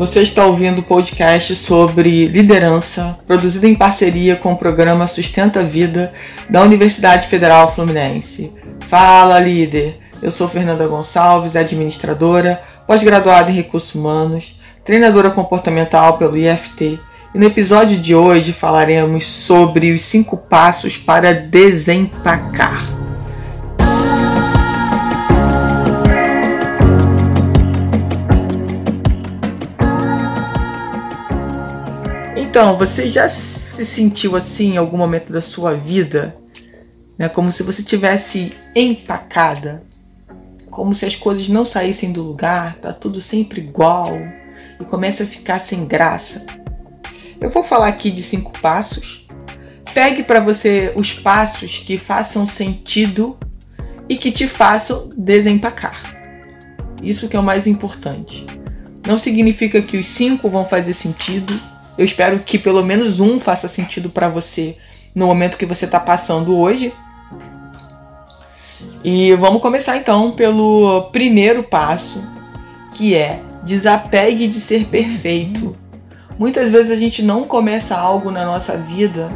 Você está ouvindo o podcast sobre liderança, produzido em parceria com o programa Sustenta a Vida da Universidade Federal Fluminense. Fala, líder! Eu sou Fernanda Gonçalves, administradora, pós-graduada em recursos humanos, treinadora comportamental pelo IFT. E no episódio de hoje falaremos sobre os cinco passos para desempacar. Então, você já se sentiu assim em algum momento da sua vida? Né? Como se você tivesse empacada? Como se as coisas não saíssem do lugar, tá tudo sempre igual e começa a ficar sem graça. Eu vou falar aqui de cinco passos. Pegue para você os passos que façam sentido e que te façam desempacar. Isso que é o mais importante. Não significa que os cinco vão fazer sentido, eu espero que pelo menos um faça sentido para você no momento que você está passando hoje. E vamos começar então pelo primeiro passo, que é desapegue de ser perfeito. Muitas vezes a gente não começa algo na nossa vida,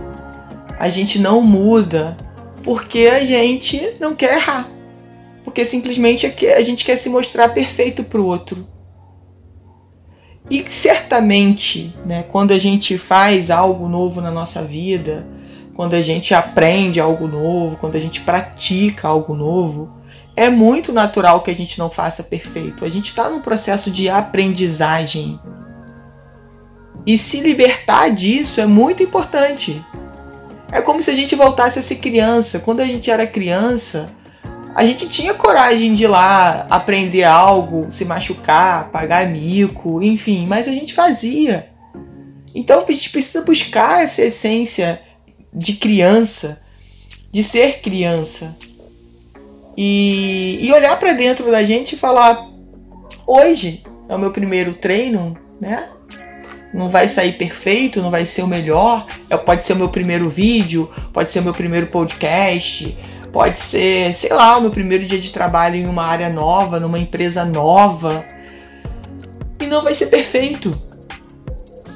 a gente não muda, porque a gente não quer errar. Porque simplesmente é a gente quer se mostrar perfeito para o outro. E certamente, né, quando a gente faz algo novo na nossa vida, quando a gente aprende algo novo, quando a gente pratica algo novo, é muito natural que a gente não faça perfeito. A gente está num processo de aprendizagem. E se libertar disso é muito importante. É como se a gente voltasse a ser criança. Quando a gente era criança, a gente tinha coragem de ir lá aprender algo, se machucar, pagar mico, enfim, mas a gente fazia. Então a gente precisa buscar essa essência de criança, de ser criança. E, e olhar para dentro da gente e falar: hoje é o meu primeiro treino, né? Não vai sair perfeito, não vai ser o melhor. É, pode ser o meu primeiro vídeo, pode ser o meu primeiro podcast, Pode ser, sei lá, o meu primeiro dia de trabalho em uma área nova, numa empresa nova. E não vai ser perfeito.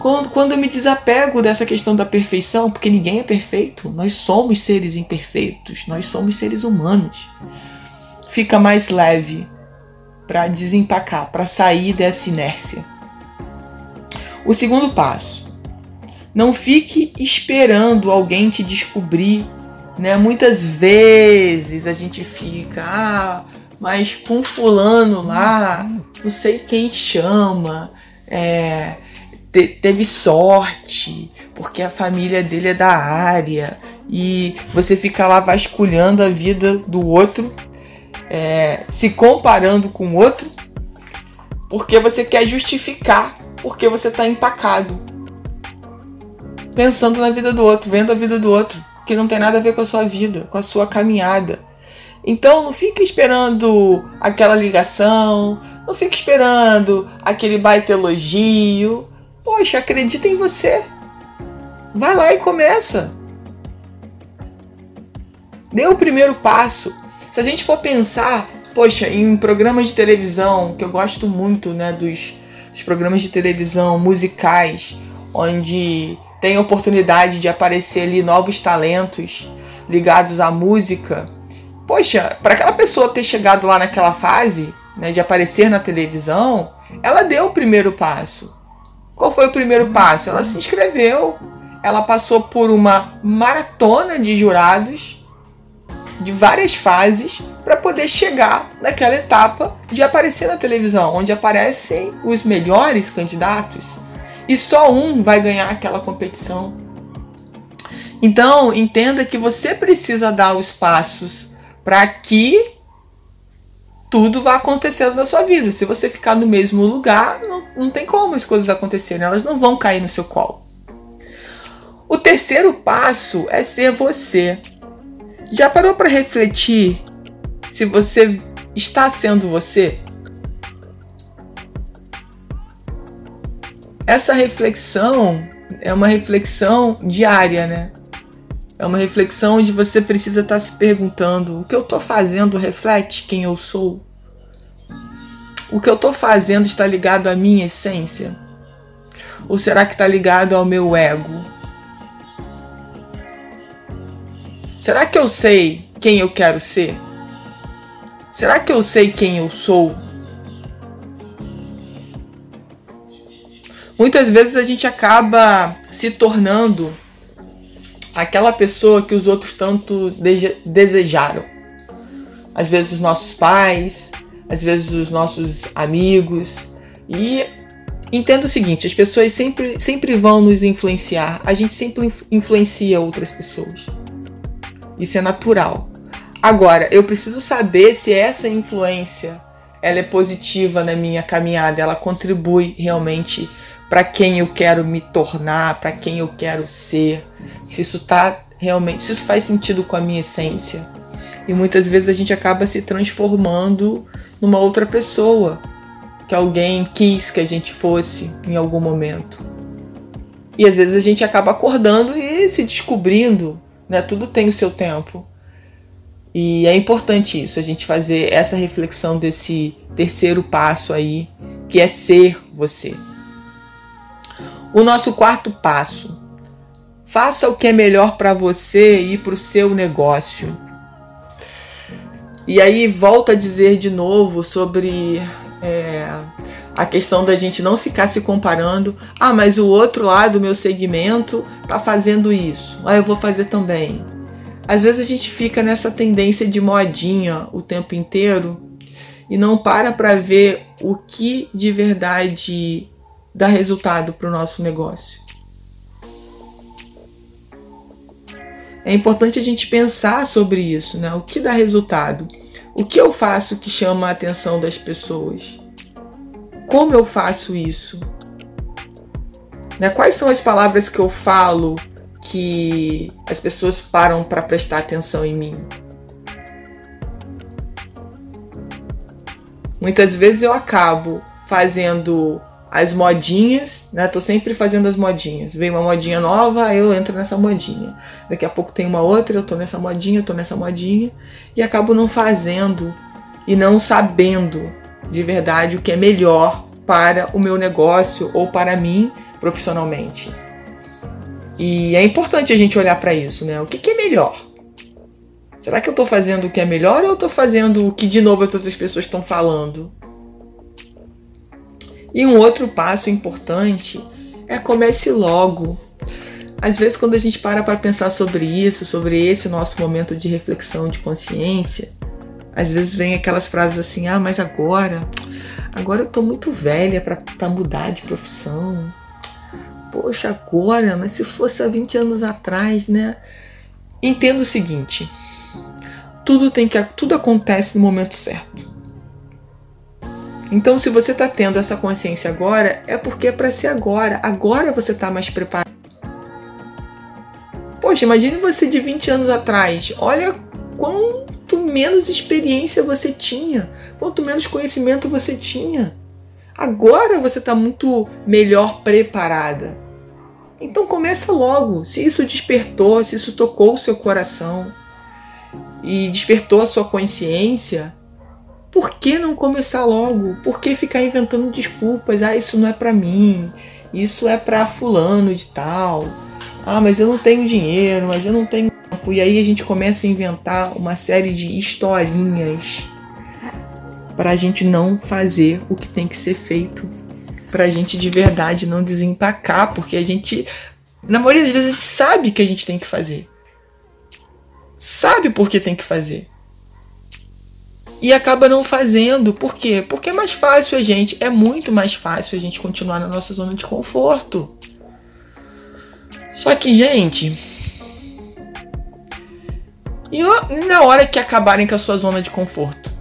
Quando, quando eu me desapego dessa questão da perfeição, porque ninguém é perfeito, nós somos seres imperfeitos, nós somos seres humanos. Fica mais leve para desempacar, para sair dessa inércia. O segundo passo: não fique esperando alguém te descobrir né? Muitas vezes a gente fica, ah, mas com fulano lá, não sei quem chama, é, te, teve sorte, porque a família dele é da área, e você fica lá vasculhando a vida do outro, é, se comparando com o outro, porque você quer justificar porque você está empacado. Pensando na vida do outro, vendo a vida do outro que não tem nada a ver com a sua vida, com a sua caminhada. Então não fique esperando aquela ligação, não fique esperando aquele baita elogio. Poxa, acredita em você. Vai lá e começa. Dê o primeiro passo. Se a gente for pensar, poxa, em programas de televisão, que eu gosto muito, né, dos, dos programas de televisão musicais, onde tem oportunidade de aparecer ali novos talentos ligados à música. Poxa, para aquela pessoa ter chegado lá naquela fase, né, de aparecer na televisão, ela deu o primeiro passo. Qual foi o primeiro passo? Ela se inscreveu, ela passou por uma maratona de jurados de várias fases para poder chegar naquela etapa de aparecer na televisão, onde aparecem os melhores candidatos e só um vai ganhar aquela competição. Então, entenda que você precisa dar os passos para que tudo vá acontecendo na sua vida. Se você ficar no mesmo lugar, não, não tem como as coisas acontecerem, elas não vão cair no seu colo. O terceiro passo é ser você. Já parou para refletir se você está sendo você? Essa reflexão é uma reflexão diária, né? É uma reflexão onde você precisa estar se perguntando: o que eu estou fazendo reflete quem eu sou? O que eu estou fazendo está ligado à minha essência? Ou será que está ligado ao meu ego? Será que eu sei quem eu quero ser? Será que eu sei quem eu sou? Muitas vezes a gente acaba se tornando aquela pessoa que os outros tanto desejaram. Às vezes os nossos pais, às vezes os nossos amigos. E entenda o seguinte: as pessoas sempre, sempre vão nos influenciar. A gente sempre influencia outras pessoas. Isso é natural. Agora, eu preciso saber se essa influência ela é positiva na minha caminhada, ela contribui realmente para quem eu quero me tornar, para quem eu quero ser, se isso tá realmente, se isso faz sentido com a minha essência. E muitas vezes a gente acaba se transformando numa outra pessoa que alguém quis que a gente fosse em algum momento. E às vezes a gente acaba acordando e se descobrindo, né? Tudo tem o seu tempo. E é importante isso, a gente fazer essa reflexão desse terceiro passo aí, que é ser você. O nosso quarto passo. Faça o que é melhor para você e para o seu negócio. E aí volta a dizer de novo sobre é, a questão da gente não ficar se comparando. Ah, mas o outro lado do meu segmento tá fazendo isso. Ah, eu vou fazer também. Às vezes a gente fica nessa tendência de modinha o tempo inteiro e não para para ver o que de verdade dá resultado para o nosso negócio. É importante a gente pensar sobre isso, né? O que dá resultado? O que eu faço que chama a atenção das pessoas? Como eu faço isso? Né? Quais são as palavras que eu falo que as pessoas param para prestar atenção em mim? Muitas vezes eu acabo fazendo as modinhas, né? Tô sempre fazendo as modinhas. Vem uma modinha nova, eu entro nessa modinha. Daqui a pouco tem uma outra, eu tô nessa modinha, eu tô nessa modinha e acabo não fazendo e não sabendo de verdade o que é melhor para o meu negócio ou para mim profissionalmente. E é importante a gente olhar para isso, né? O que, que é melhor? Será que eu estou fazendo o que é melhor ou eu estou fazendo o que de novo as outras pessoas estão falando? E um outro passo importante é comece logo. Às vezes, quando a gente para para pensar sobre isso, sobre esse nosso momento de reflexão de consciência, às vezes vem aquelas frases assim: ah, mas agora, agora eu tô muito velha para mudar de profissão. Poxa, agora, mas se fosse há 20 anos atrás, né? Entenda o seguinte: tudo tem que tudo acontece no momento certo. Então, se você está tendo essa consciência agora, é porque é para ser agora. Agora você está mais preparado. Poxa, imagine você de 20 anos atrás. Olha quanto menos experiência você tinha, quanto menos conhecimento você tinha. Agora você está muito melhor preparada. Então começa logo. Se isso despertou, se isso tocou o seu coração e despertou a sua consciência, por que não começar logo? Por que ficar inventando desculpas? Ah, isso não é para mim. Isso é para fulano de tal. Ah, mas eu não tenho dinheiro, mas eu não tenho tempo. E aí a gente começa a inventar uma série de historinhas para a gente não fazer o que tem que ser feito, para a gente de verdade não desempacar, porque a gente, na maioria das vezes, a gente sabe que a gente tem que fazer, sabe por que tem que fazer, e acaba não fazendo. Por quê? Porque é mais fácil a gente, é muito mais fácil a gente continuar na nossa zona de conforto. Só que, gente, e na hora que acabarem com a sua zona de conforto?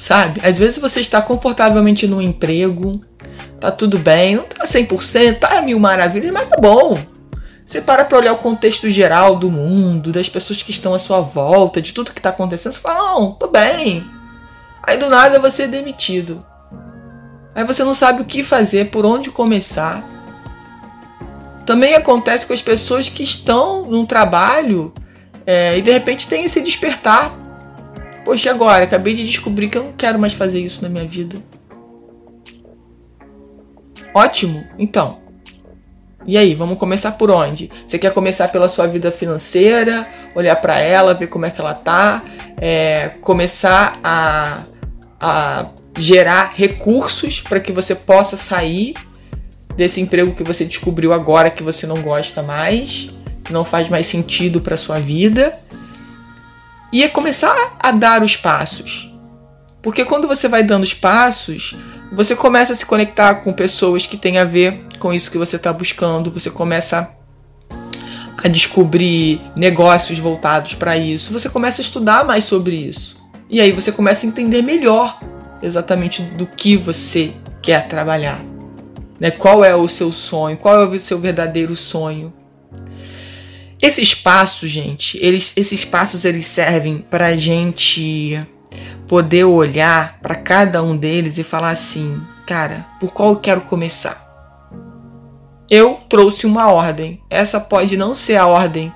Sabe? Às vezes você está confortavelmente no emprego, tá tudo bem, não tá 100%, tá mil maravilhas, mas tá bom. Você para para olhar o contexto geral do mundo, das pessoas que estão à sua volta, de tudo que está acontecendo, você fala, não, tô bem. Aí do nada você é demitido. Aí você não sabe o que fazer, por onde começar. Também acontece com as pessoas que estão num trabalho é, e de repente tem esse despertar. Poxa, agora? Acabei de descobrir que eu não quero mais fazer isso na minha vida. Ótimo! Então, E aí, vamos começar por onde? Você quer começar pela sua vida financeira, olhar para ela, ver como é que ela tá, é, começar a, a gerar recursos para que você possa sair desse emprego que você descobriu agora que você não gosta mais, que não faz mais sentido para sua vida, e é começar a dar os passos. Porque quando você vai dando os passos, você começa a se conectar com pessoas que têm a ver com isso que você está buscando, você começa a descobrir negócios voltados para isso, você começa a estudar mais sobre isso. E aí você começa a entender melhor exatamente do que você quer trabalhar. Né? Qual é o seu sonho? Qual é o seu verdadeiro sonho? Esses passos, gente, eles, esses passos eles servem para a gente poder olhar para cada um deles e falar assim, cara, por qual eu quero começar? Eu trouxe uma ordem. Essa pode não ser a ordem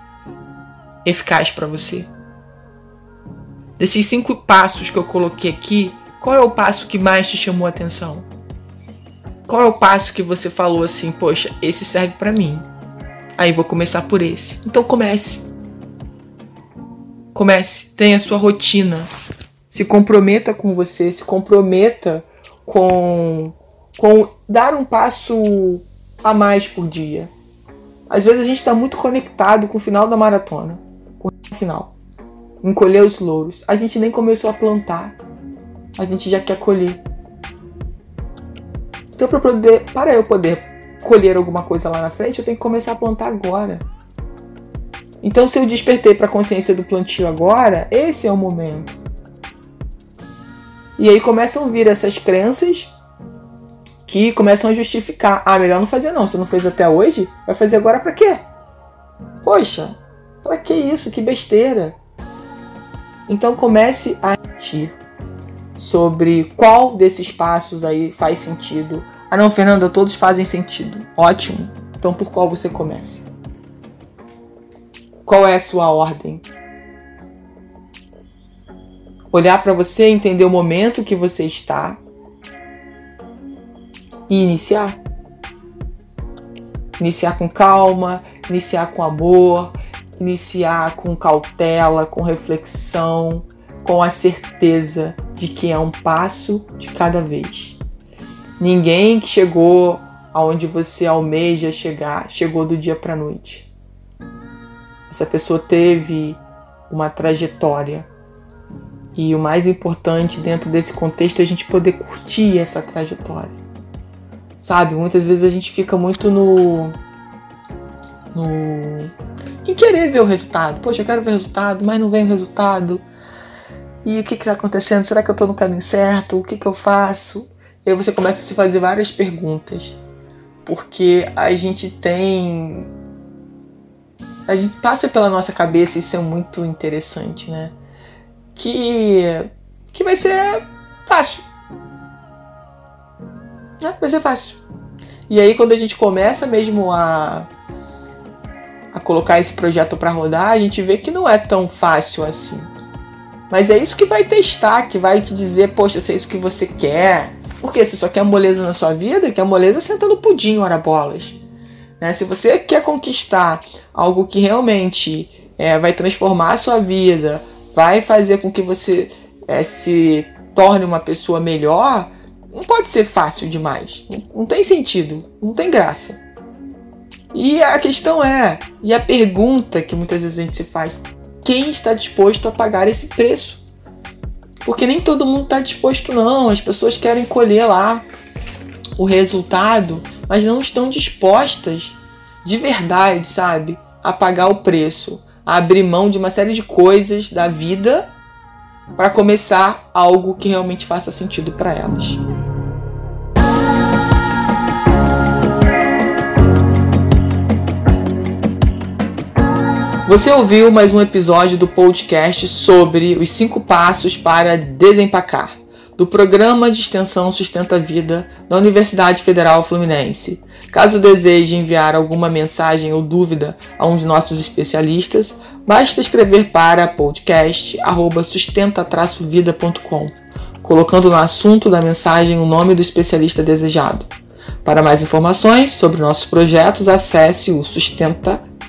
eficaz para você. Desses cinco passos que eu coloquei aqui, qual é o passo que mais te chamou a atenção? Qual é o passo que você falou assim, poxa, esse serve para mim? Aí vou começar por esse. Então comece. Comece, tenha sua rotina, se comprometa com você, se comprometa com, com dar um passo a mais por dia. Às vezes a gente está muito conectado com o final da maratona, com o final, encolher os louros. A gente nem começou a plantar, a gente já quer colher. Então, para, poder, para eu poder colher alguma coisa lá na frente, eu tenho que começar a plantar agora. Então, se eu despertei para a consciência do plantio agora, esse é o momento. E aí começam a vir essas crenças que começam a justificar. Ah, melhor não fazer não. Você não fez até hoje? Vai fazer agora para quê? Poxa, para que isso? Que besteira. Então comece a refletir sobre qual desses passos aí faz sentido. Ah não, Fernanda, todos fazem sentido. Ótimo. Então por qual você começa? Qual é a sua ordem? olhar para você, entender o momento que você está e iniciar. Iniciar com calma, iniciar com amor, iniciar com cautela, com reflexão, com a certeza de que é um passo de cada vez. Ninguém que chegou aonde você almeja chegar chegou do dia para a noite. Essa pessoa teve uma trajetória e o mais importante dentro desse contexto é a gente poder curtir essa trajetória. Sabe? Muitas vezes a gente fica muito no. no. em querer ver o resultado. Poxa, eu quero ver o resultado, mas não vem o resultado. E o que está acontecendo? Será que eu estou no caminho certo? O que, que eu faço? E aí você começa a se fazer várias perguntas. Porque a gente tem. A gente passa pela nossa cabeça, isso é muito interessante, né? que, que vai ser fácil. Né? Vai ser fácil. E aí quando a gente começa mesmo a, a colocar esse projeto para rodar, a gente vê que não é tão fácil assim. Mas é isso que vai testar, que vai te dizer, poxa, se é isso que você quer. Porque se só quer moleza na sua vida, quer moleza sentando pudim, ora bolas. Né? Se você quer conquistar algo que realmente é, vai transformar a sua vida, vai fazer com que você é, se torne uma pessoa melhor, não pode ser fácil demais. Não, não tem sentido, não tem graça. E a questão é, e a pergunta que muitas vezes a gente se faz, quem está disposto a pagar esse preço? Porque nem todo mundo está disposto, não. As pessoas querem colher lá o resultado, mas não estão dispostas de verdade, sabe, a pagar o preço a abrir mão de uma série de coisas da vida para começar algo que realmente faça sentido para elas. Você ouviu mais um episódio do podcast sobre os cinco passos para desempacar, do programa de extensão Sustenta Vida da Universidade Federal Fluminense. Caso deseje enviar alguma mensagem ou dúvida a um de nossos especialistas, basta escrever para podcast@sustenta-vida.com, colocando no assunto da mensagem o nome do especialista desejado. Para mais informações sobre nossos projetos, acesse o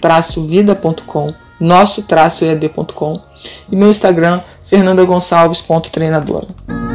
sustenta-vida.com, nosso-ed.com e meu Instagram fernandagonçalves.treinadora.